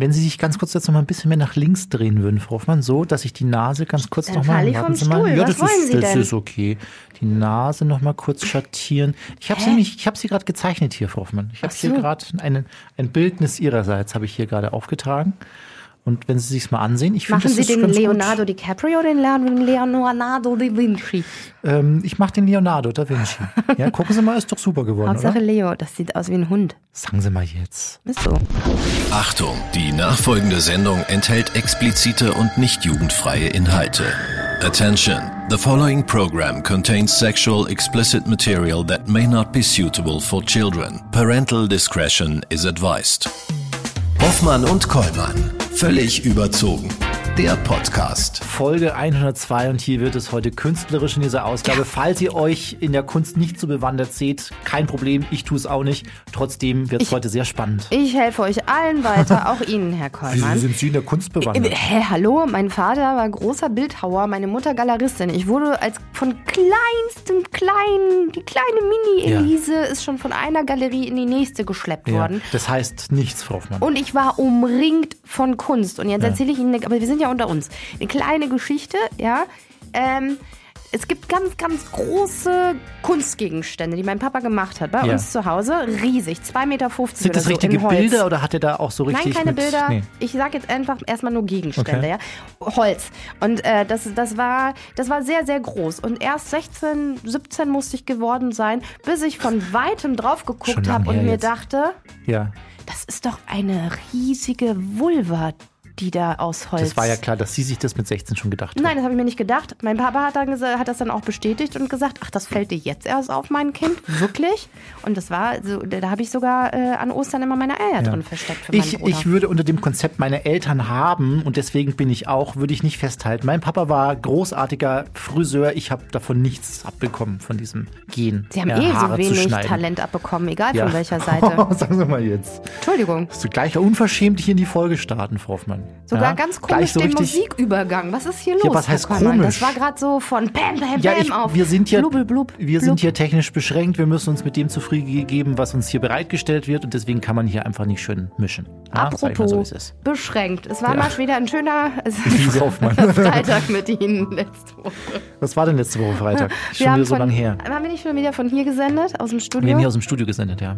wenn Sie sich ganz kurz jetzt noch mal ein bisschen mehr nach links drehen würden, Frau Hoffmann, so, dass ich die Nase ganz kurz noch mal. ich warten vom Sie mal. Stuhl. Ja, Was das wollen ist, Sie das denn? ist okay. Die Nase noch mal kurz schattieren. Ich habe sie nämlich, ich habe sie gerade gezeichnet hier, Frau Hoffmann. Ich habe Ach hier so. gerade ein, ein Bildnis Ihrerseits habe ich hier gerade aufgetragen. Und wenn Sie sich's mal ansehen, ich finde, Machen das Sie ist den ganz Leonardo DiCaprio oder den Leon- Leonardo da Vinci? Gut. Ähm, ich mache den Leonardo da Vinci. Ja, gucken Sie mal, ist doch super geworden, Hauptsache oder? Leo, das sieht aus wie ein Hund. Sagen Sie mal jetzt. Ist so. Achtung, die nachfolgende Sendung enthält explizite und nicht jugendfreie Inhalte. Attention, the following program contains sexual explicit material that may not be suitable for children. Parental discretion is advised. Hoffmann und Kollmann, völlig überzogen. Der Podcast. Folge 102 und hier wird es heute künstlerisch in dieser Ausgabe. Falls ihr euch in der Kunst nicht so bewandert seht, kein Problem, ich tue es auch nicht. Trotzdem wird es heute sehr spannend. Ich helfe euch allen weiter, auch Ihnen, Herr Kollmann. sind Sie in der Kunst bewandert? Äh, Hä, hallo? Mein Vater war großer Bildhauer, meine Mutter Galeristin. Ich wurde als von kleinstem kleinen, die kleine Mini-Elise ist schon von einer Galerie in die nächste geschleppt Ja, worden. das heißt nichts, Frau Hoffmann. Und ich war umringt von Kunst. Und jetzt erzähle ich Ihnen, eine- aber wir sind ja unter uns, eine kleine Geschichte, ja. Ähm, es gibt ganz, ganz große Kunstgegenstände, die mein Papa gemacht hat. Bei Ja. uns zu Hause, riesig, 2,50 Meter Sind das so richtige. Bilder oder hat er da auch so richtig Nein, keine mit, Bilder. Nee. Ich sage jetzt einfach erstmal nur Gegenstände, Okay. ja. Holz. Und äh, das, das, war, das war sehr, sehr groß. Und erst 16, 17 musste ich geworden sein, bis ich von weitem drauf geguckt habe und mir jetzt. dachte, Ja, das ist doch eine riesige Vulva, die da aus Holz. das war ja klar, dass Sie sich das mit 16 schon gedacht haben. Nein, das habe ich mir nicht gedacht. Mein Papa hat, dann hat das dann auch bestätigt und gesagt, ach, das fällt dir jetzt erst auf, mein Kind? Wirklich? Und das war, so, da habe ich sogar äh, an Ostern immer meine Eier drin versteckt für Ich, ich würde unter dem Konzept meine Eltern haben und deswegen bin ich auch, würde ich nicht festhalten. Mein Papa war großartiger Friseur. Ich habe davon nichts abbekommen, von diesem Gen. Sie haben ja, eh Haare so wenig. Talent abbekommen, egal Ja. von welcher Seite. Sagen Sie mal jetzt. Entschuldigung. Hast du gleich unverschämt hier in die Folge starten, Frau Hoffmann. Sogar ja? ganz komisch so den richtig- Musikübergang. Was ist hier los? Ja, was heißt komisch? Das war gerade so von Bam, Bam, Ja, Bam ich, auf wir sind hier, Blubbel, blub, wir blub. sind hier technisch beschränkt. Wir müssen uns mit dem zufrieden geben, was uns hier bereitgestellt wird und deswegen kann man hier einfach nicht schön mischen. Ja, sag ich mal Apropos so, wie es ist. beschränkt. Es war Ja. mal wieder ein schöner. Freitag mit Ihnen letzte Woche. Was war denn letzte Woche Freitag? Schon haben wieder so von- lange her. Haben wir nicht schon wieder von hier gesendet, aus dem Wir Studio? haben hier aus dem Studio gesendet, ja.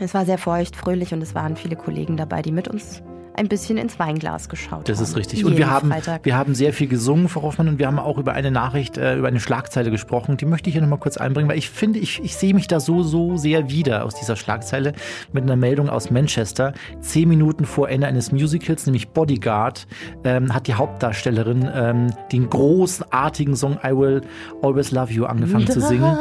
es war sehr feucht, fröhlich und es waren viele Kollegen dabei, die mit uns ein bisschen ins Weinglas geschaut Das haben. ist richtig. Jeden Und wir haben, Freitag. wir haben sehr viel gesungen, Frau Hoffmann, und wir haben auch über eine Nachricht, äh, über eine Schlagzeile gesprochen. Die möchte ich hier nochmal kurz einbringen, weil ich finde, ich, ich sehe mich da so, so sehr wieder aus dieser Schlagzeile mit einer Meldung aus Manchester. Zehn Minuten vor Ende eines Musicals, nämlich Bodyguard, ähm, hat die Hauptdarstellerin ähm, den großartigen Song I Will Always Love You angefangen zu singen.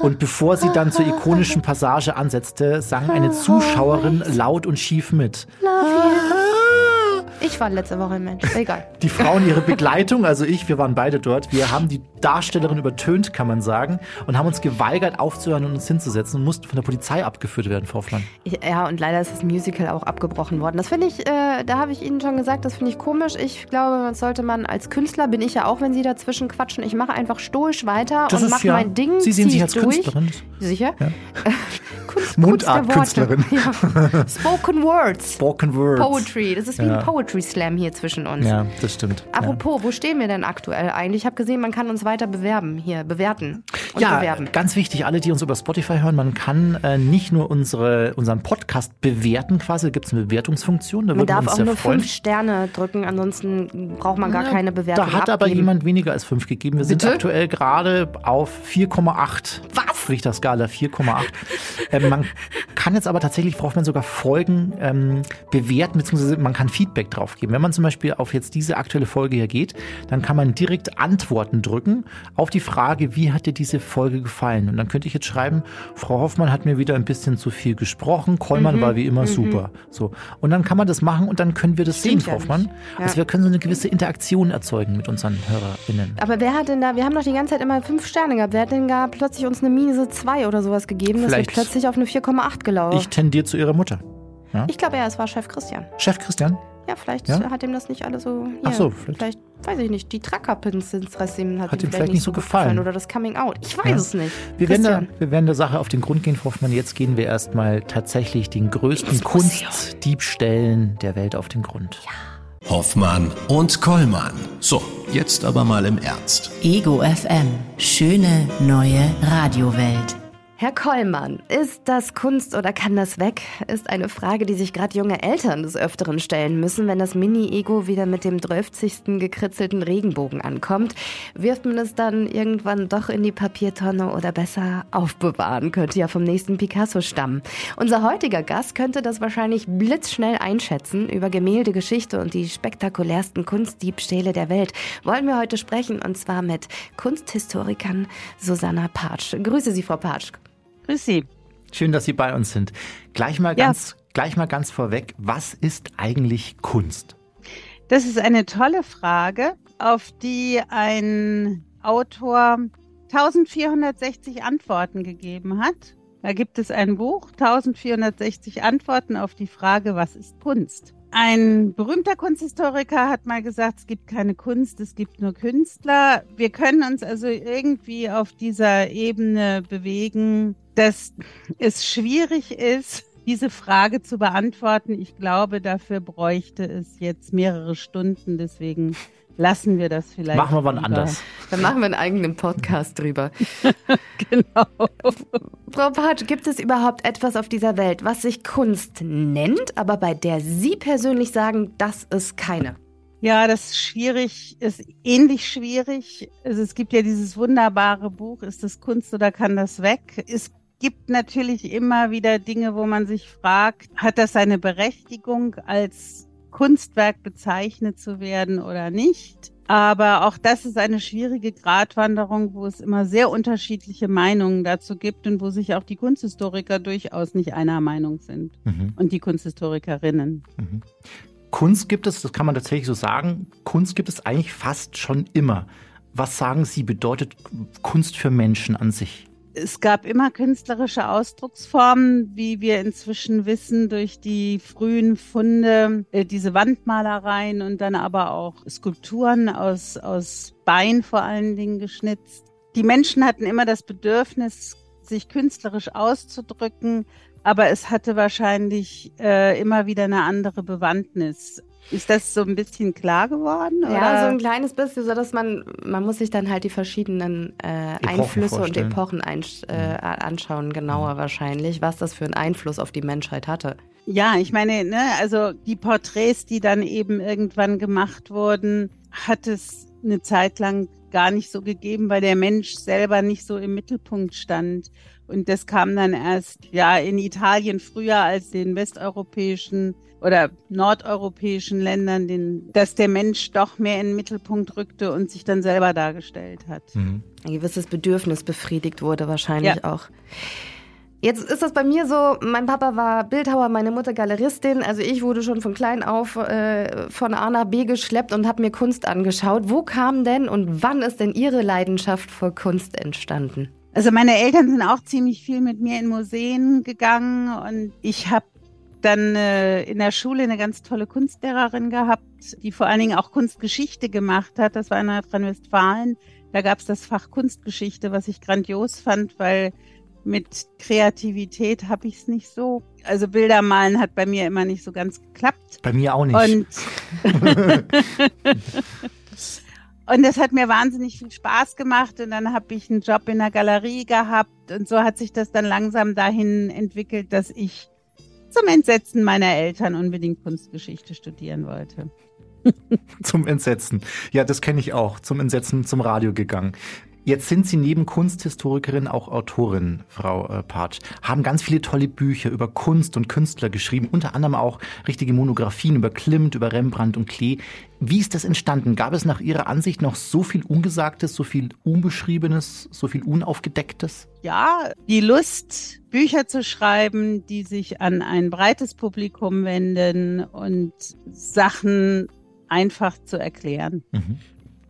Und bevor sie dann zur ikonischen Passage ansetzte, sang eine Zuschauerin laut und schief mit. Ich war letzte Woche ein Mensch. Egal. Die Frauen, ihre Begleitung, also ich, wir waren beide dort. Wir haben die Darstellerin übertönt, kann man sagen, und haben uns geweigert aufzuhören und uns hinzusetzen und mussten von der Polizei abgeführt werden, Frau Hoffmann. Ja, und leider ist das Musical auch abgebrochen worden. Das finde ich, äh, da habe ich Ihnen schon gesagt, das finde ich komisch. Ich glaube, das sollte man als Künstler, bin ich ja auch, wenn Sie dazwischen quatschen, ich mache einfach stoisch weiter Das und mache ja- mein Ding. Sie sehen sich ich als durch. Künstlerin. Sicher? Kunst, Mundartkünstlerin. Ja. Spoken Words. Spoken Words. Poetry. Das ist wie Ja. ein Poetry Slam hier zwischen uns. Ja, das stimmt. Apropos, wo stehen wir denn aktuell eigentlich? Ich habe gesehen, man kann uns weiter bewerben hier, bewerten ja, bewerben. ganz wichtig, alle, die uns über Spotify hören, man kann äh, nicht nur unsere, unseren Podcast bewerten quasi, da gibt es eine Bewertungsfunktion, da Man darf uns auch nur freuen. fünf Sterne drücken, ansonsten braucht man gar Ja, keine Bewertung Da hat aber abgeben. jemand weniger als 5 gegeben. Wir sind Bitte? aktuell gerade auf 4,8. Was? Richterskala 4,8. ähm, man kann jetzt aber tatsächlich, braucht man sogar Folgen ähm, bewerten, beziehungsweise man kann Feedback drauf geben. Wenn man zum Beispiel auf jetzt diese aktuelle Folge hier geht, dann kann man direkt Antworten drücken auf die Frage, wie hat dir diese Folge gefallen? Und dann könnte ich jetzt schreiben, Frau Hoffmann hat mir wieder ein bisschen zu viel gesprochen, Kollmann Mhm, war wie immer super. So. Und dann kann man das machen und dann können wir das sehen, Stimmt ja Frau Hoffmann. nicht. Ja. Also wir können so eine gewisse Interaktion erzeugen mit unseren HörerInnen. Aber wer hat denn da, wir haben doch die ganze Zeit immer fünf Sterne gehabt, wer hat denn da plötzlich uns eine Minus 2 oder sowas gegeben, dass Vielleicht- wir plötzlich auf eine 4,8 gelaufen Ich tendiere zu ihrer Mutter. Ja? Ich glaube, ja, es war Chef Christian. Chef Christian? Ja, vielleicht Ja? hat ihm das nicht alle so. Hier, Ach so, vielleicht- vielleicht. weiß ich nicht, die Trackerpins hat, Hat ihm ihm vielleicht nicht so gefallen. Oder das Coming Out. Ich weiß Ja. es nicht. Wir werden, da, wir werden der Sache auf den Grund gehen, Frau Hoffmann. Jetzt gehen wir erstmal tatsächlich den größten. Kunstdiebstählen der Welt auf den Grund. Hoffmann und Kollmann. So, jetzt aber mal im Ernst. Ego FM. Schöne neue Radiowelt. Herr Kollmann, ist das Kunst oder kann das weg? Ist eine Frage, die sich gerade junge Eltern des Öfteren stellen müssen, wenn das Mini-Ego wieder mit dem 12. gekritzelten Regenbogen ankommt. Wirft man es dann irgendwann doch in die Papiertonne oder besser aufbewahren? Könnte ja vom nächsten Picasso stammen. Unser heutiger Gast könnte das wahrscheinlich blitzschnell einschätzen. Über Gemälde, Geschichte und die spektakulärsten Kunstdiebstähle der Welt wollen wir heute sprechen und zwar mit Kunsthistorikerin Susanna Patsch. Grüße Sie, Frau Patsch. Grüß Sie. Schön, dass Sie bei uns sind. Gleich mal Ja. ganz, gleich mal ganz vorweg, was ist eigentlich Kunst? Das ist eine tolle Frage, auf die ein Autor 1460 Antworten gegeben hat. Da gibt es ein Buch, 1460 Antworten auf die Frage, was ist Kunst? Ein berühmter Kunsthistoriker hat mal gesagt, es gibt keine Kunst, es gibt nur Künstler. Wir können uns also irgendwie auf dieser Ebene bewegen, dass es schwierig ist, diese Frage zu beantworten. Ich glaube, dafür bräuchte es jetzt mehrere Stunden. Deswegen lassen wir das vielleicht. Machen wir wann lieber. anders. Dann machen wir einen eigenen Podcast drüber. Genau. Frau Patsch, gibt es überhaupt etwas auf dieser Welt, was sich Kunst nennt, aber bei der Sie persönlich sagen, das ist keine? Ja, das ist schwierig, ist ähnlich schwierig. Also es gibt ja dieses wunderbare Buch, ist das Kunst oder kann das weg? Es gibt natürlich immer wieder Dinge, wo man sich fragt, hat das seine Berechtigung als Kunstwerk bezeichnet zu werden oder nicht? Aber auch das ist eine schwierige Gratwanderung, wo es immer sehr unterschiedliche Meinungen dazu gibt und wo sich auch die Kunsthistoriker durchaus nicht einer Meinung sind. Mhm. Und die Kunsthistorikerinnen. Kunst gibt es, das kann man tatsächlich so sagen, Kunst gibt es eigentlich fast schon immer. Was sagen Sie, bedeutet Kunst für Menschen an sich? Es gab immer künstlerische Ausdrucksformen, wie wir inzwischen wissen, durch die frühen Funde, äh, diese Wandmalereien und dann aber auch Skulpturen aus, aus Bein vor allen Dingen geschnitzt. Die Menschen hatten immer das Bedürfnis, sich künstlerisch auszudrücken, aber es hatte wahrscheinlich äh, immer wieder eine andere Bewandtnis. Ist das so ein bisschen klar geworden? Ja, oder? so ein kleines bisschen, so dass man, man muss sich dann halt die verschiedenen äh, Einflüsse und vorstellen. Epochen einsch- äh, anschauen, genauer wahrscheinlich, was das für einen Einfluss auf die Menschheit hatte. Ja, ich meine, ne, also die Porträts, die dann eben irgendwann gemacht wurden, hat es eine Zeit lang gar nicht so gegeben, weil der Mensch selber nicht so im Mittelpunkt stand. Und das kam dann erst ja in Italien früher als den westeuropäischen oder nordeuropäischen Ländern, den, dass der Mensch doch mehr in den Mittelpunkt rückte und sich dann selber dargestellt hat. Mhm. Ein gewisses Bedürfnis befriedigt wurde wahrscheinlich Ja. auch. Jetzt ist das bei mir so, mein Papa war Bildhauer, meine Mutter Galeristin. Also ich wurde schon von klein auf äh, von A nach B geschleppt und habe mir Kunst angeschaut. Wo kam denn und wann ist denn Ihre Leidenschaft für Kunst entstanden? Also meine Eltern sind auch ziemlich viel mit mir in Museen gegangen und ich habe dann äh, in der Schule eine ganz tolle Kunstlehrerin gehabt, die vor allen Dingen auch Kunstgeschichte gemacht hat. Das war in Nordrhein-Westfalen. Da gab es das Fach Kunstgeschichte, was ich grandios fand, weil mit Kreativität habe ich es nicht so. Also Bilder malen hat bei mir immer nicht so ganz geklappt. Bei mir auch nicht. Und, und das hat mir wahnsinnig viel Spaß gemacht. Und dann habe ich einen Job in der Galerie gehabt. Und so hat sich das dann langsam dahin entwickelt, dass ich zum Entsetzen meiner Eltern unbedingt Kunstgeschichte studieren wollte. Zum Entsetzen. Ja, das kenne ich auch. Zum Entsetzen zum Radio gegangen. Jetzt sind Sie neben Kunsthistorikerin auch Autorin, Frau äh, Patsch. Haben ganz viele tolle Bücher über Kunst und Künstler geschrieben, unter anderem auch richtige Monographien über Klimt, über Rembrandt und Klee. Wie ist das entstanden? Gab es nach Ihrer Ansicht noch so viel Ungesagtes, so viel Unbeschriebenes, so viel Unaufgedecktes? Ja, die Lust, Bücher zu schreiben, die sich an ein breites Publikum wenden und Sachen einfach zu erklären.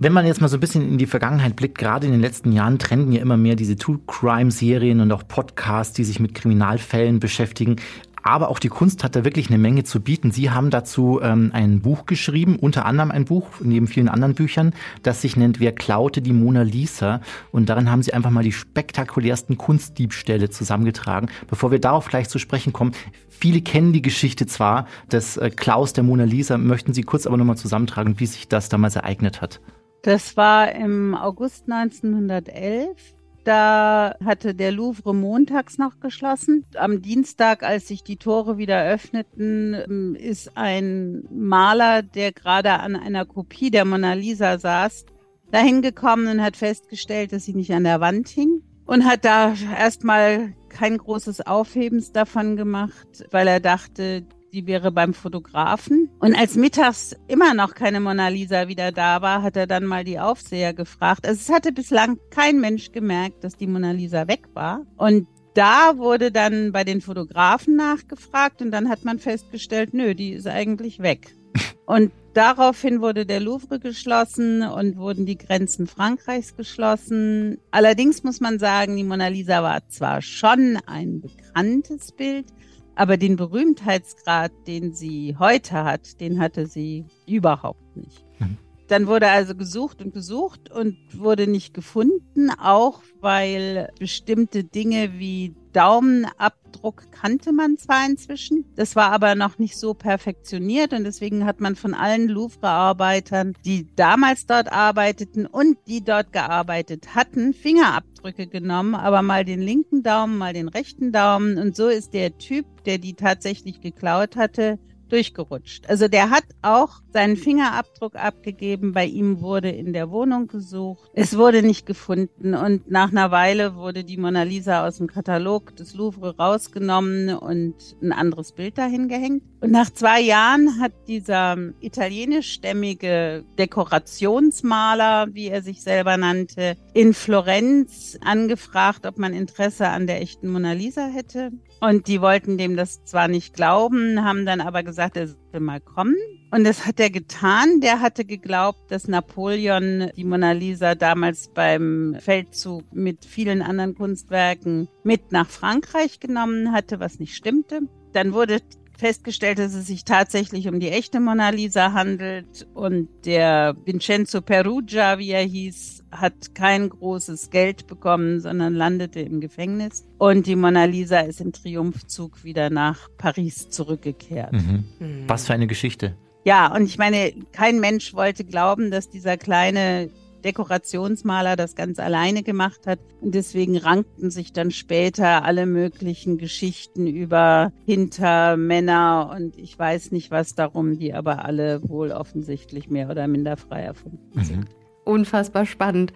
Wenn man jetzt mal so ein bisschen in die Vergangenheit blickt, gerade in den letzten Jahren trenden ja immer mehr diese True Crime Serien und auch Podcasts, die sich mit Kriminalfällen beschäftigen. Aber auch die Kunst hat da wirklich eine Menge zu bieten. Sie haben dazu ähm, ein Buch geschrieben, unter anderem ein Buch, neben vielen anderen Büchern, das sich nennt Wer klaute die Mona Lisa? Und darin haben Sie einfach mal die spektakulärsten Kunstdiebstähle zusammengetragen. Bevor wir darauf gleich zu sprechen kommen, viele kennen die Geschichte zwar des äh, Klaus der Mona Lisa, möchten Sie kurz aber nochmal zusammentragen, wie sich das damals ereignet hat. Das war im August 1911. Da hatte der Louvre montags noch geschlossen. Am Dienstag, als sich die Tore wieder öffneten, ist ein Maler, der gerade an einer Kopie der Mona Lisa saß, dahin gekommen und hat festgestellt, dass sie nicht an der Wand hing und hat da erstmal kein großes Aufhebens davon gemacht, weil er dachte, die wäre beim Fotografen. Und als mittags immer noch keine Mona Lisa wieder da war, hat er dann mal die Aufseher gefragt. Also es hatte bislang kein Mensch gemerkt, dass die Mona Lisa weg war. Und da wurde dann bei den Fotografen nachgefragt und dann hat man festgestellt, nö, die ist eigentlich weg. Und daraufhin wurde der Louvre geschlossen und wurden die Grenzen Frankreichs geschlossen. Allerdings muss man sagen, die Mona Lisa war zwar schon ein bekanntes Bild, aber den Berühmtheitsgrad, den sie heute hat, den hatte sie überhaupt nicht. Mhm. Dann wurde also gesucht und gesucht und wurde nicht gefunden, auch weil bestimmte Dinge wie Daumenabdruck kannte man zwar inzwischen, das war aber noch nicht so perfektioniert und deswegen hat man von allen Louvre-Arbeitern, die damals dort arbeiteten und die dort gearbeitet hatten, Fingerabdrücke genommen, aber mal den linken Daumen, mal den rechten Daumen. Und so ist der Typ, der die tatsächlich geklaut hatte, durchgerutscht. Also der hat auch seinen Fingerabdruck abgegeben. Bei ihm wurde in der Wohnung gesucht. Es wurde nicht gefunden und nach einer Weile wurde die Mona Lisa aus dem Katalog des Louvre rausgenommen und ein anderes Bild dahin gehängt. Und nach zwei Jahren hat dieser italienischstämmige Dekorationsmaler, wie er sich selber nannte, in Florenz angefragt, ob man Interesse an der echten Mona Lisa hätte. Und die wollten dem das zwar nicht glauben, haben dann aber gesagt, er soll mal kommen. Und das hat er getan. Der hatte geglaubt, dass Napoleon die Mona Lisa damals beim Feldzug mit vielen anderen Kunstwerken mit nach Frankreich genommen hatte, was nicht stimmte. Dann wurde festgestellt, dass es sich tatsächlich um die echte Mona Lisa handelt und der Vincenzo Perugia, wie er hieß, hat kein großes Geld bekommen, sondern landete im Gefängnis. Und die Mona Lisa ist im Triumphzug wieder nach Paris zurückgekehrt. Mhm. Mhm. Was für eine Geschichte. Ja, und ich meine, kein Mensch wollte glauben, dass dieser kleine Dekorationsmaler das ganz alleine gemacht hat. Und deswegen rankten sich dann später alle möglichen Geschichten über Hintermänner und ich weiß nicht was darum, die aber alle wohl offensichtlich mehr oder minder frei erfunden mhm. sind. Unfassbar spannend.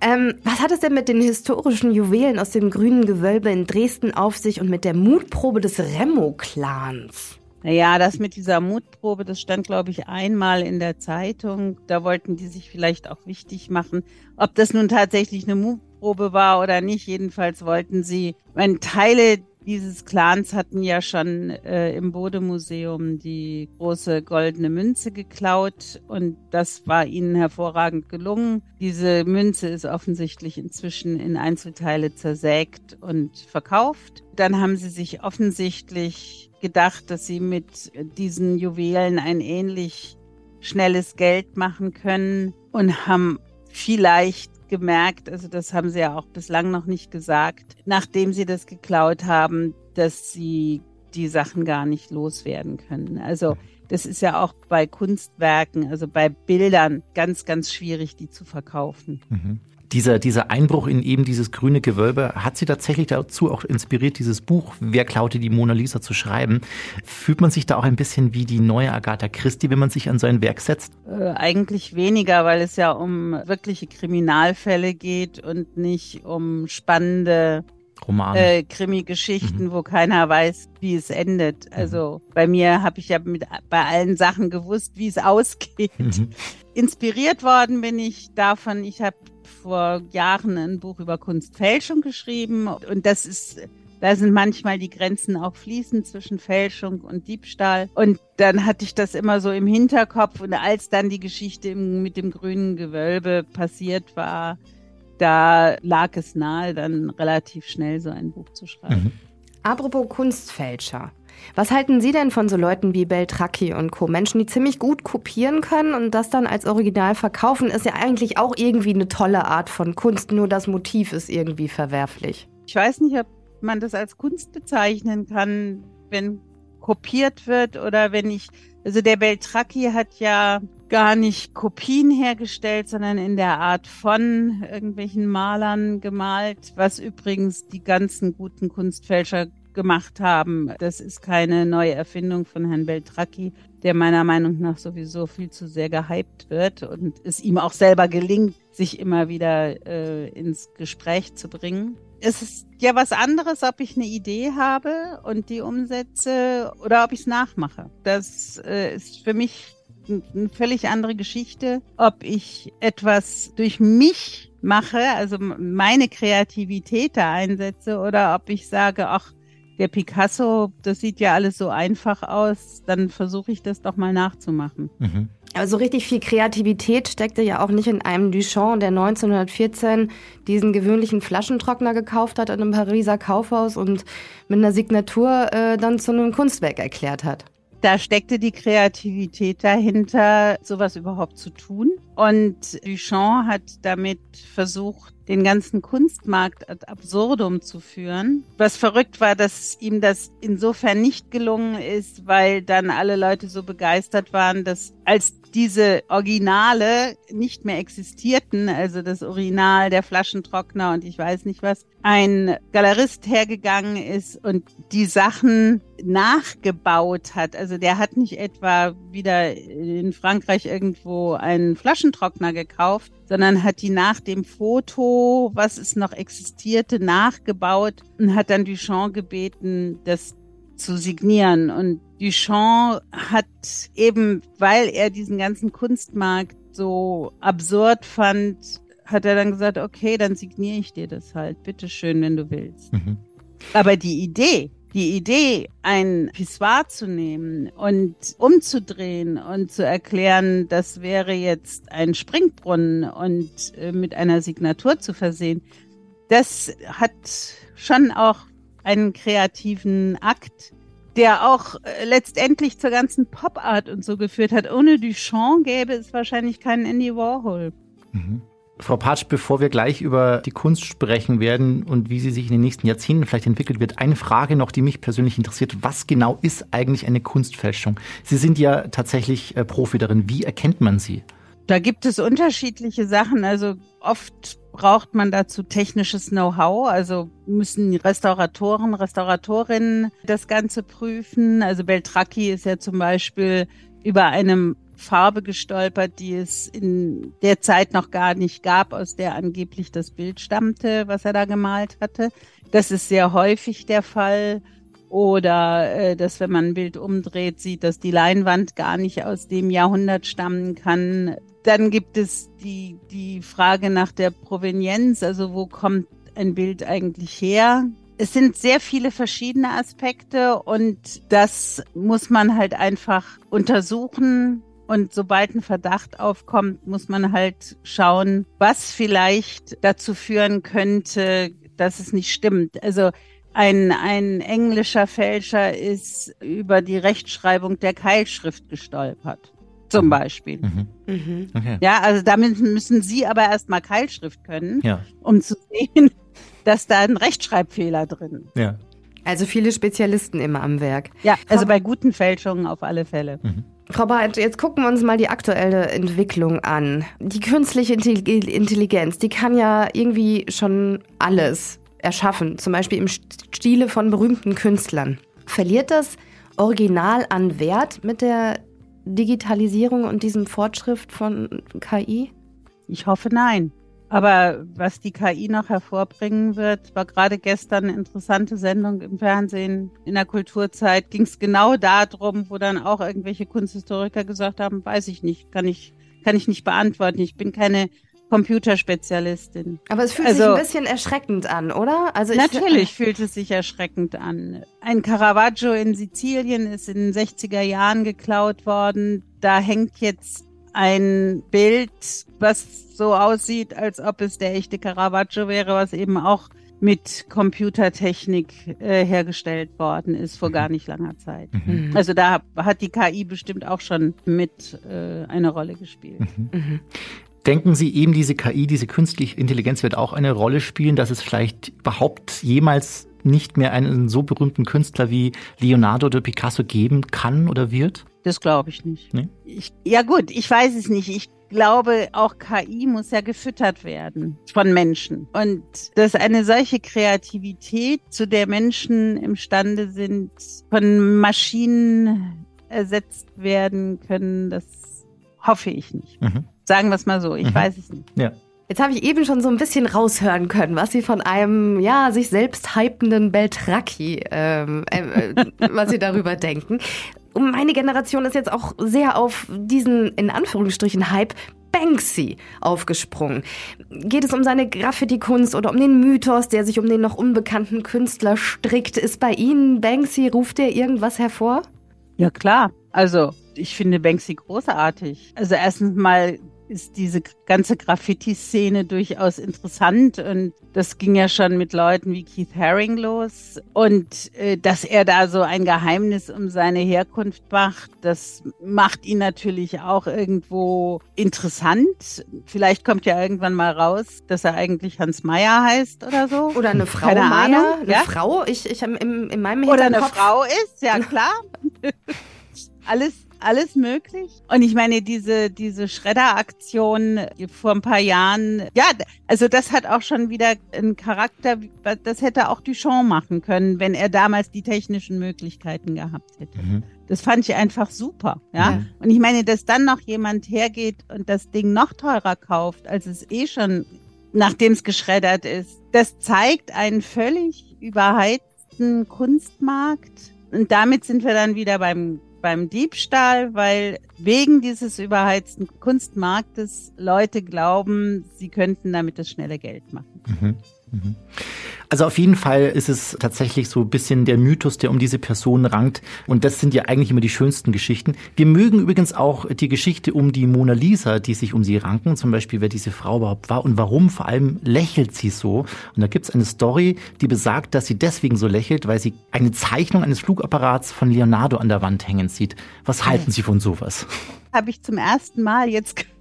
Ähm, was hat es denn mit den historischen Juwelen aus dem grünen Gewölbe in Dresden auf sich und mit der Mutprobe des Remo-Clans? Naja, das mit dieser Mutprobe, das stand, glaube ich, einmal in der Zeitung. Da wollten die sich vielleicht auch wichtig machen. Ob das nun tatsächlich eine Mutprobe war oder nicht, jedenfalls wollten sie, wenn Teile dieses Clans hatten ja schon äh, im Bodemuseum die große goldene Münze geklaut und das war ihnen hervorragend gelungen. Diese Münze ist offensichtlich inzwischen in Einzelteile zersägt und verkauft. Dann haben sie sich offensichtlich gedacht, dass sie mit diesen Juwelen ein ähnlich schnelles Geld machen können und haben vielleicht gemerkt, also das haben sie ja auch bislang noch nicht gesagt, nachdem sie das geklaut haben, dass sie die Sachen gar nicht loswerden können. Also das ist ja auch bei Kunstwerken, also bei Bildern ganz, ganz schwierig, die zu verkaufen. Mhm dieser, dieser Einbruch in eben dieses grüne Gewölbe hat sie tatsächlich dazu auch inspiriert, dieses Buch Wer klaute die Mona Lisa zu schreiben. Fühlt man sich da auch ein bisschen wie die neue Agatha Christie, wenn man sich an sein Werk setzt? Äh, eigentlich weniger, weil es ja um wirkliche Kriminalfälle geht und nicht um spannende Romane. Äh, Krimi-Geschichten, mhm. wo keiner weiß, wie es endet. Mhm. Also bei mir habe ich ja mit, bei allen Sachen gewusst, wie es ausgeht. Mhm. Inspiriert worden bin ich davon, ich habe vor Jahren ein Buch über Kunstfälschung geschrieben und das ist da sind manchmal die Grenzen auch fließend zwischen Fälschung und Diebstahl. Und dann hatte ich das immer so im Hinterkopf. Und als dann die Geschichte mit dem grünen Gewölbe passiert war, da lag es nahe, dann relativ schnell so ein Buch zu schreiben. Mhm. Apropos Kunstfälscher. Was halten Sie denn von so Leuten wie Beltracchi und Co? Menschen, die ziemlich gut kopieren können und das dann als Original verkaufen, ist ja eigentlich auch irgendwie eine tolle Art von Kunst, nur das Motiv ist irgendwie verwerflich. Ich weiß nicht, ob man das als Kunst bezeichnen kann, wenn kopiert wird oder wenn ich, also der Beltracchi hat ja gar nicht Kopien hergestellt, sondern in der Art von irgendwelchen Malern gemalt, was übrigens die ganzen guten Kunstfälscher gemacht haben. Das ist keine neue Erfindung von Herrn Beltracchi, der meiner Meinung nach sowieso viel zu sehr gehypt wird und es ihm auch selber gelingt, sich immer wieder äh, ins Gespräch zu bringen es ist ja was anderes, ob ich eine Idee habe und die umsetze oder ob ich es nachmache. Das äh, ist für mich eine völlig andere Geschichte, ob ich etwas durch mich mache, also meine Kreativität da einsetze oder ob ich sage, ach, der Picasso, das sieht ja alles so einfach aus, dann versuche ich das doch mal nachzumachen. Mhm. Also richtig viel Kreativität steckte ja auch nicht in einem Duchamp, der 1914 diesen gewöhnlichen Flaschentrockner gekauft hat in einem Pariser Kaufhaus und mit einer Signatur äh, dann zu einem Kunstwerk erklärt hat. Da steckte die Kreativität dahinter, sowas überhaupt zu tun. Und Duchamp hat damit versucht, den ganzen Kunstmarkt ad absurdum zu führen. Was verrückt war, dass ihm das insofern nicht gelungen ist, weil dann alle Leute so begeistert waren, dass als diese Originale nicht mehr existierten, also das Original der Flaschentrockner und ich weiß nicht was, ein Galerist hergegangen ist und die Sachen nachgebaut hat. Also der hat nicht etwa wieder in Frankreich irgendwo einen Flaschentrockner gekauft, sondern hat die nach dem Foto, was es noch existierte, nachgebaut und hat dann Duchamp gebeten, das zu signieren. Und Duchamp hat eben, weil er diesen ganzen Kunstmarkt so absurd fand, hat er dann gesagt, okay, dann signiere ich dir das halt. Bitteschön, wenn du willst. Mhm. Aber die Idee, die Idee, ein Pissoir zu nehmen und umzudrehen und zu erklären, das wäre jetzt ein Springbrunnen und äh, mit einer Signatur zu versehen, das hat schon auch einen kreativen Akt, der auch äh, letztendlich zur ganzen Pop-Art und so geführt hat. Ohne Duchamp gäbe es wahrscheinlich keinen Andy Warhol. Mhm. Frau Patsch, bevor wir gleich über die Kunst sprechen werden und wie sie sich in den nächsten Jahrzehnten vielleicht entwickelt wird, eine Frage noch, die mich persönlich interessiert. Was genau ist eigentlich eine Kunstfälschung? Sie sind ja tatsächlich äh, Profi darin. Wie erkennt man sie? Da gibt es unterschiedliche Sachen. Also oft braucht man dazu technisches Know-how. Also müssen Restauratoren, Restauratorinnen das Ganze prüfen. Also Beltracchi ist ja zum Beispiel über einem Farbe gestolpert, die es in der Zeit noch gar nicht gab, aus der angeblich das Bild stammte, was er da gemalt hatte. Das ist sehr häufig der Fall. Oder äh, dass, wenn man ein Bild umdreht, sieht, dass die Leinwand gar nicht aus dem Jahrhundert stammen kann. Dann gibt es die, die Frage nach der Provenienz, also wo kommt ein Bild eigentlich her? Es sind sehr viele verschiedene Aspekte und das muss man halt einfach untersuchen, und sobald ein Verdacht aufkommt, muss man halt schauen, was vielleicht dazu führen könnte, dass es nicht stimmt. Also ein, ein englischer Fälscher ist über die Rechtschreibung der Keilschrift gestolpert. Zum mhm. Beispiel. Mhm. Mhm. Okay. Ja, also damit müssen Sie aber erstmal Keilschrift können, ja. um zu sehen, dass da ein Rechtschreibfehler drin ist. Ja. Also viele Spezialisten immer am Werk. Ja, also bei guten Fälschungen auf alle Fälle. Mhm. Frau Barth, jetzt gucken wir uns mal die aktuelle Entwicklung an. Die künstliche Intelligenz, die kann ja irgendwie schon alles erschaffen, zum Beispiel im Stile von berühmten Künstlern. Verliert das Original an Wert mit der Digitalisierung und diesem Fortschritt von KI? Ich hoffe nein. Aber was die KI noch hervorbringen wird, war gerade gestern eine interessante Sendung im Fernsehen in der Kulturzeit, ging es genau darum, wo dann auch irgendwelche Kunsthistoriker gesagt haben, weiß ich nicht, kann ich, kann ich nicht beantworten. Ich bin keine Computerspezialistin. Aber es fühlt also, sich ein bisschen erschreckend an, oder? Also natürlich fühlt es sich erschreckend an. Ein Caravaggio in Sizilien ist in den 60er Jahren geklaut worden. Da hängt jetzt ein Bild, was so aussieht, als ob es der echte Caravaggio wäre, was eben auch mit Computertechnik äh, hergestellt worden ist vor gar nicht langer Zeit. Mhm. Also da hat die KI bestimmt auch schon mit äh, eine Rolle gespielt. Mhm. Denken Sie eben, diese KI, diese künstliche Intelligenz wird auch eine Rolle spielen, dass es vielleicht überhaupt jemals nicht mehr einen so berühmten Künstler wie Leonardo oder Picasso geben kann oder wird? Das glaube ich nicht. Nee? Ich, ja gut, ich weiß es nicht. Ich glaube, auch KI muss ja gefüttert werden von Menschen. Und dass eine solche Kreativität, zu der Menschen imstande sind, von Maschinen ersetzt werden können, das hoffe ich nicht. Mhm. Sagen wir es mal so, ich Mhm. weiß es nicht. Ja. Jetzt habe ich eben schon so ein bisschen raushören können, was Sie von einem, ja, sich selbst hypenden Beltracchi, ähm, äh, äh, was Sie darüber denken. Und meine Generation ist jetzt auch sehr auf diesen, in Anführungsstrichen, Hype Banksy aufgesprungen. Geht es um seine Graffiti-Kunst oder um den Mythos, der sich um den noch unbekannten Künstler strickt? Ist bei Ihnen Banksy, ruft der irgendwas hervor? Ja klar, also ich finde Banksy großartig. Also erstens mal ist diese ganze Graffiti-Szene durchaus interessant und das ging ja schon mit Leuten wie Keith Haring los und äh, dass er da so ein Geheimnis um seine Herkunft macht, das macht ihn natürlich auch irgendwo interessant. Vielleicht kommt ja irgendwann mal raus, dass er eigentlich Hans Meyer heißt oder so. Oder eine Frau Keine Meier? Ahnung, Eine ja? Frau? Ich, ich habe im, in meinem Oder eine Hinterkopf- Frau ist, ja klar. alles, alles möglich. Und ich meine, diese, diese Schredder-Aktion vor ein paar Jahren, ja, also das hat auch schon wieder einen Charakter, das hätte auch Duchamp machen können, wenn er damals die technischen Möglichkeiten gehabt hätte. Mhm. Das fand ich einfach super, ja. Ja. Und ich meine, dass dann noch jemand hergeht und das Ding noch teurer kauft, als es eh schon, nachdem es geschreddert ist, das zeigt einen völlig überheizten Kunstmarkt. Und damit sind wir dann wieder beim, beim Diebstahl, weil wegen dieses überheizten Kunstmarktes Leute glauben, sie könnten damit das schnelle Geld machen. Mhm. Also auf jeden Fall ist es tatsächlich so ein bisschen der Mythos, der um diese Person rankt. Und das sind ja eigentlich immer die schönsten Geschichten. Wir mögen übrigens auch die Geschichte um die Mona Lisa, die sich um sie ranken. Zum Beispiel, wer diese Frau überhaupt war und warum. Vor allem lächelt sie so. Und da gibt's eine Story, die besagt, dass sie deswegen so lächelt, weil sie eine Zeichnung eines Flugapparats von Leonardo an der Wand hängen sieht. Was halten Sie von sowas? habe ich zum ersten Mal jetzt gehört.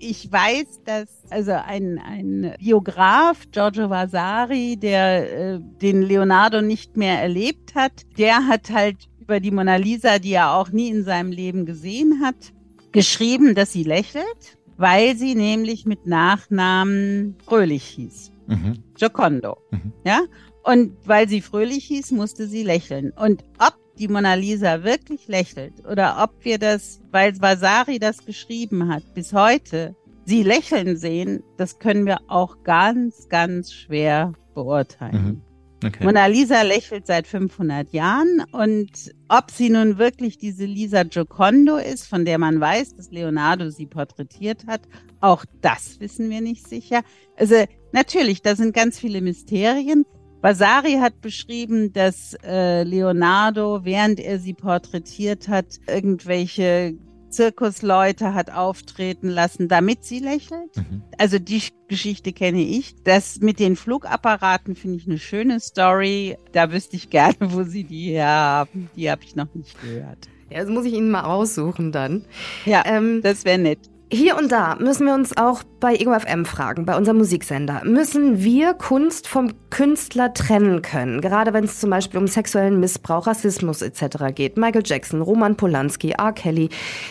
Ich weiß, dass also ein, ein Biograf, Giorgio Vasari, der äh, den Leonardo nicht mehr erlebt hat, der hat halt über die Mona Lisa, die er auch nie in seinem Leben gesehen hat, geschrieben, dass sie lächelt, weil sie nämlich mit Nachnamen fröhlich hieß. Mhm. Giocondo. Mhm. Ja? Und weil sie fröhlich hieß, musste sie lächeln. Und ob die Mona Lisa wirklich lächelt oder ob wir das, weil Vasari das geschrieben hat, bis heute sie lächeln sehen, das können wir auch ganz, ganz schwer beurteilen. Mhm. Okay. Mona Lisa lächelt seit 500 Jahren und ob sie nun wirklich diese Lisa Giocondo ist, von der man weiß, dass Leonardo sie porträtiert hat, auch das wissen wir nicht sicher. Also natürlich, da sind ganz viele Mysterien. Vasari hat beschrieben, dass äh, Leonardo, während er sie porträtiert hat, irgendwelche Zirkusleute hat auftreten lassen, damit sie lächelt. Mhm. Also die Geschichte kenne ich. Das mit den Flugapparaten finde ich eine schöne Story. Da wüsste ich gerne, wo sie die her haben. Die habe ich noch nicht gehört. Ja, das muss ich Ihnen mal raussuchen dann. Ja, Ähm, das wäre nett. Hier und da müssen wir uns auch bei Ego FM fragen, bei unserem Musiksender. Müssen wir Kunst vom Künstler trennen können? Gerade wenn es zum Beispiel um sexuellen Missbrauch, Rassismus etc. geht. Michael Jackson, Roman Polanski, R. Kelly.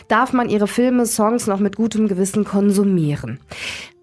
Darf man ihre Filme, Songs noch mit gutem Gewissen konsumieren?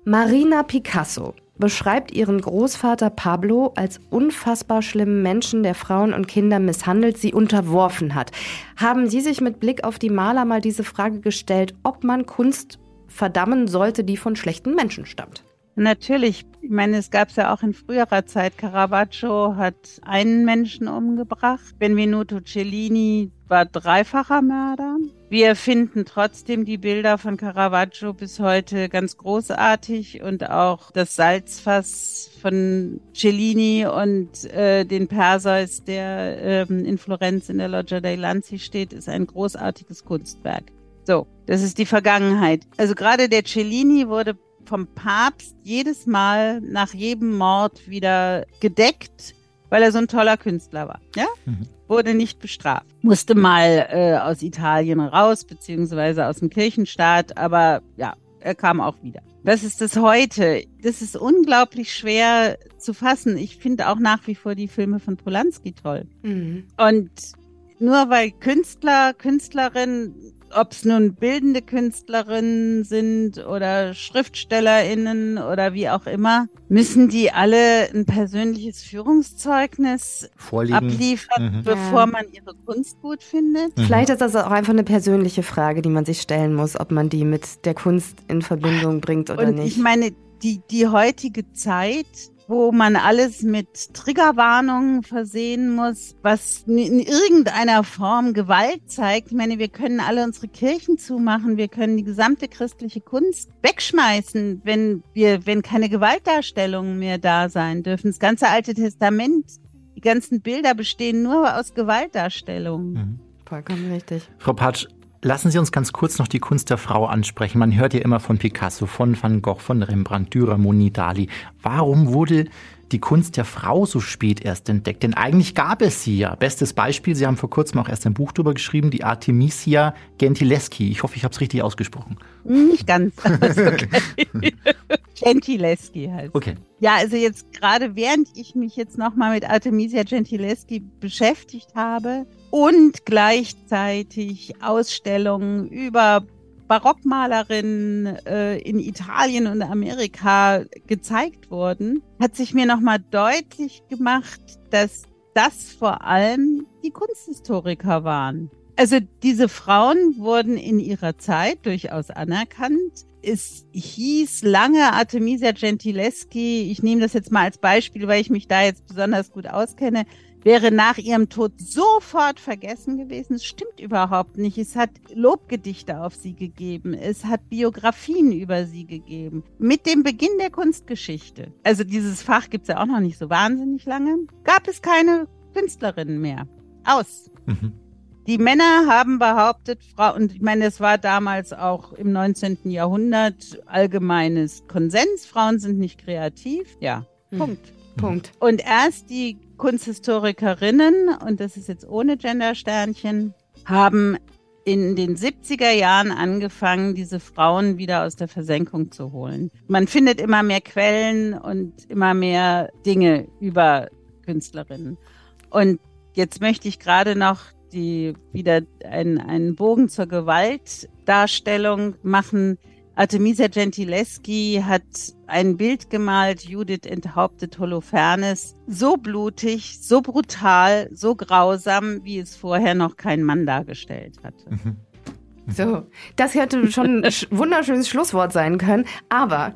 Marina Picasso beschreibt ihren Großvater Pablo als unfassbar schlimmen Menschen, der Frauen und Kinder misshandelt, sie unterworfen hat. Haben Sie sich mit Blick auf die Maler mal diese Frage gestellt, ob man Kunst verdammen sollte, die von schlechten Menschen stammt? Natürlich, ich meine, es gab es ja auch in früherer Zeit. Caravaggio hat einen Menschen umgebracht. Benvenuto Cellini war dreifacher Mörder. Wir finden trotzdem die Bilder von Caravaggio bis heute ganz großartig und auch das Salzfass von Cellini und äh, den Perseus, der ähm, in Florenz in der Loggia dei Lanzi steht, ist ein großartiges Kunstwerk. So, das ist die Vergangenheit. Also gerade der Cellini wurde vom Papst jedes Mal nach jedem Mord wieder gedeckt, weil er so ein toller Künstler war. Ja? Mhm. Wurde nicht bestraft. Musste mal äh, aus Italien raus, beziehungsweise aus dem Kirchenstaat, aber ja, er kam auch wieder. Das ist das heute. Das ist unglaublich schwer zu fassen. Ich finde auch nach wie vor die Filme von Polanski toll. Mhm. Und nur weil Künstler, Künstlerinnen, ob es nun bildende Künstlerinnen sind oder SchriftstellerInnen oder wie auch immer, müssen die alle ein persönliches Führungszeugnis Vorliegen. abliefern, mhm. bevor man ihre Kunst gut findet. Mhm. Vielleicht ist das auch einfach eine persönliche Frage, die man sich stellen muss, ob man die mit der Kunst in Verbindung bringt oder Und nicht. Ich meine, die, die heutige Zeit wo man alles mit Triggerwarnungen versehen muss, was in irgendeiner Form Gewalt zeigt. Ich meine, wir können alle unsere Kirchen zumachen, wir können die gesamte christliche Kunst wegschmeißen, wenn wir, wenn keine Gewaltdarstellungen mehr da sein dürfen. Das ganze Alte Testament, die ganzen Bilder bestehen nur aus Gewaltdarstellungen. Mhm. Vollkommen richtig. Frau Patsch, Lassen Sie uns ganz kurz noch die Kunst der Frau ansprechen. Man hört ja immer von Picasso, von Van Gogh, von Rembrandt, Dürer, Moni, Dali. Warum wurde die Kunst der Frau so spät erst entdeckt? Denn eigentlich gab es sie ja. Bestes Beispiel, Sie haben vor kurzem auch erst ein Buch darüber geschrieben, die Artemisia Gentileschi. Ich hoffe, ich habe es richtig ausgesprochen. Nicht ganz. Okay. Gentileschi heißt. Okay. Ja, also jetzt gerade während ich mich jetzt nochmal mit Artemisia Gentileschi beschäftigt habe, und gleichzeitig Ausstellungen über Barockmalerinnen äh, in Italien und Amerika gezeigt wurden, hat sich mir nochmal deutlich gemacht, dass das vor allem die Kunsthistoriker waren. Also diese Frauen wurden in ihrer Zeit durchaus anerkannt. Es hieß lange Artemisia Gentileschi, ich nehme das jetzt mal als Beispiel, weil ich mich da jetzt besonders gut auskenne, wäre nach ihrem Tod sofort vergessen gewesen. Es stimmt überhaupt nicht. Es hat Lobgedichte auf sie gegeben. Es hat Biografien über sie gegeben. Mit dem Beginn der Kunstgeschichte, also dieses Fach gibt es ja auch noch nicht so wahnsinnig lange, gab es keine Künstlerinnen mehr. Aus. Mhm. Die Männer haben behauptet, Frau, und ich meine, es war damals auch im 19. Jahrhundert allgemeines Konsens, Frauen sind nicht kreativ. Ja, mhm. Punkt. Punkt. Und erst die Kunsthistorikerinnen, und das ist jetzt ohne Gendersternchen, haben in den 70er Jahren angefangen, diese Frauen wieder aus der Versenkung zu holen. Man findet immer mehr Quellen und immer mehr Dinge über Künstlerinnen. Und jetzt möchte ich gerade noch die wieder einen, einen Bogen zur Gewaltdarstellung machen. Artemisia Gentileschi hat ein Bild gemalt, Judith enthauptet Holofernes, so blutig, so brutal, so grausam, wie es vorher noch kein Mann dargestellt hatte. Mhm. So, das hätte schon ein wunderschönes Schlusswort sein können. Aber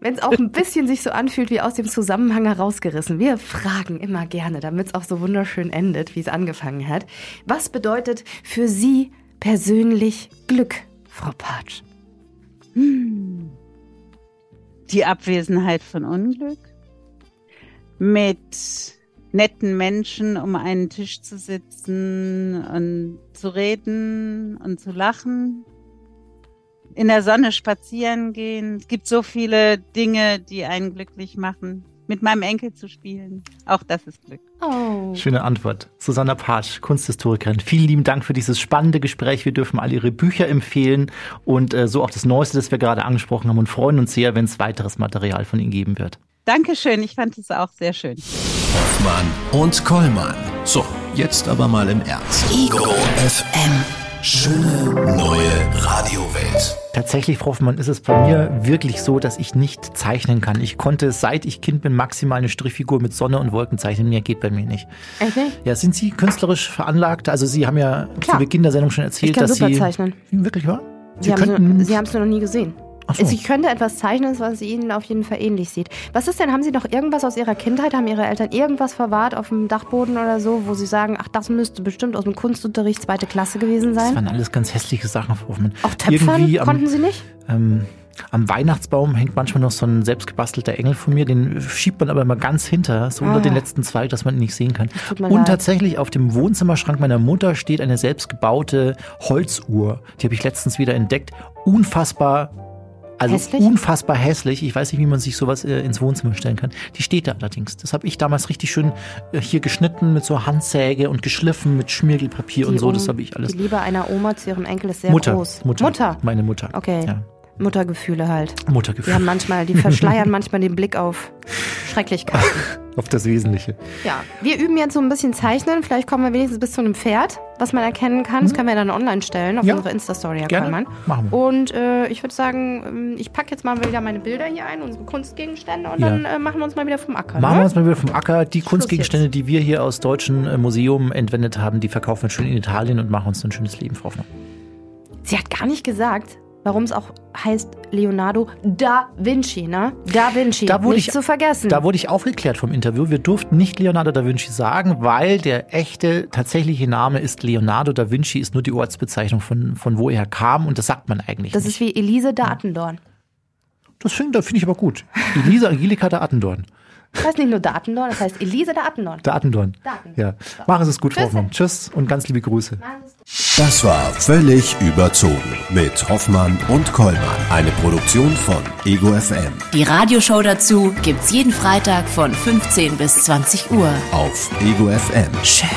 wenn es auch ein bisschen sich so anfühlt wie aus dem Zusammenhang herausgerissen, wir fragen immer gerne, damit es auch so wunderschön endet, wie es angefangen hat. Was bedeutet für Sie persönlich Glück, Frau Patsch? Die Abwesenheit von Unglück. Mit netten Menschen um einen Tisch zu sitzen und zu reden und zu lachen. In der Sonne spazieren gehen. Es gibt so viele Dinge, die einen glücklich machen mit meinem Enkel zu spielen. Auch das ist Glück. Oh. Schöne Antwort. Susanna Pasch, Kunsthistorikerin. Vielen lieben Dank für dieses spannende Gespräch. Wir dürfen all Ihre Bücher empfehlen und äh, so auch das Neueste, das wir gerade angesprochen haben und freuen uns sehr, wenn es weiteres Material von Ihnen geben wird. Dankeschön, ich fand es auch sehr schön. Hoffmann und Kollmann. So, jetzt aber mal im Ernst. Ego FM. Schöne neue Radiowelt. Tatsächlich, Frau Hoffmann, ist es bei mir wirklich so, dass ich nicht zeichnen kann. Ich konnte, seit ich Kind bin, maximal eine Strichfigur mit Sonne und Wolken zeichnen. Mehr geht bei mir nicht. Okay. Ja, sind Sie künstlerisch veranlagt? Also Sie haben ja Klar. zu Beginn der Sendung schon erzählt, ich kann dass super Sie zeichnen. Wirklich wahr? Sie, Sie haben es nur noch nie gesehen. So. Sie könnte etwas zeichnen, was Ihnen auf jeden Fall ähnlich sieht. Was ist denn, haben Sie noch irgendwas aus Ihrer Kindheit, haben Ihre Eltern irgendwas verwahrt auf dem Dachboden oder so, wo Sie sagen, ach, das müsste bestimmt aus dem Kunstunterricht zweite Klasse gewesen sein? Das waren alles ganz hässliche Sachen. Auch Töpfern Irgendwie konnten Sie nicht? Ähm, am Weihnachtsbaum hängt manchmal noch so ein selbstgebastelter Engel von mir, den schiebt man aber immer ganz hinter, so ah. unter den letzten Zweig, dass man ihn nicht sehen kann. Und leid. tatsächlich auf dem Wohnzimmerschrank meiner Mutter steht eine selbstgebaute Holzuhr. Die habe ich letztens wieder entdeckt. Unfassbar Also Hässlich? unfassbar hässlich. Ich weiß nicht, wie man sich sowas äh, ins Wohnzimmer stellen kann. Die steht da allerdings. Das habe ich damals richtig schön äh, hier geschnitten mit so Handsäge und geschliffen mit Schmirgelpapier und Die so. Das um- habe ich alles. Die Liebe einer Oma zu ihrem Enkel ist sehr Mutter, groß. Mutter. Mutter. Meine Mutter. Okay. Ja. Muttergefühle halt. Die Muttergefühl. haben manchmal, die verschleiern manchmal den Blick auf Schrecklichkeiten. Auf das Wesentliche. Ja, wir üben jetzt so ein bisschen Zeichnen. Vielleicht kommen wir wenigstens bis zu einem Pferd, was man erkennen kann. Das können wir dann online stellen auf Mhm. Ja. unsere Insta-Story, Gerne. Kollmann. Machen wir. Und äh, ich würde sagen, ähm, ich packe jetzt mal wieder meine Bilder hier ein, unsere Kunstgegenstände, und Ja. dann äh, machen wir uns mal wieder vom Acker. Machen wir ne? uns mal wieder vom Acker. Die Kunstgegenstände, die wir hier aus deutschen äh, Museum entwendet haben, die verkaufen wir schön in Italien und machen uns ein schönes Leben, Frau Hoffmann. Sie hat gar nicht gesagt, warum es auch heißt Leonardo da Vinci, ne? Da Vinci, Da wurde nicht ich- zu vergessen. Da wurde ich aufgeklärt vom Interview. Wir durften nicht Leonardo da Vinci sagen, weil der echte, tatsächliche Name ist Leonardo da Vinci, ist nur die Ortsbezeichnung von, von wo er kam und das sagt man eigentlich das nicht. ist wie Elise da Attendorn. das finde find ich aber gut. Elisa Angelika da Attendorn. Das heißt nicht nur da Attendorn, das heißt Elise da Attendorn. Da Attendorn. Daten. Ja. Machen Sie es gut, Frau. Hoffmann. Tschüss und ganz liebe Grüße. Das war völlig überzogen mit Hoffmann und Kollmann. Eine Produktion von Ego FM Die Radioshow dazu gibt's jeden Freitag von 15 bis 20 Uhr. auf Ego FM. Schöne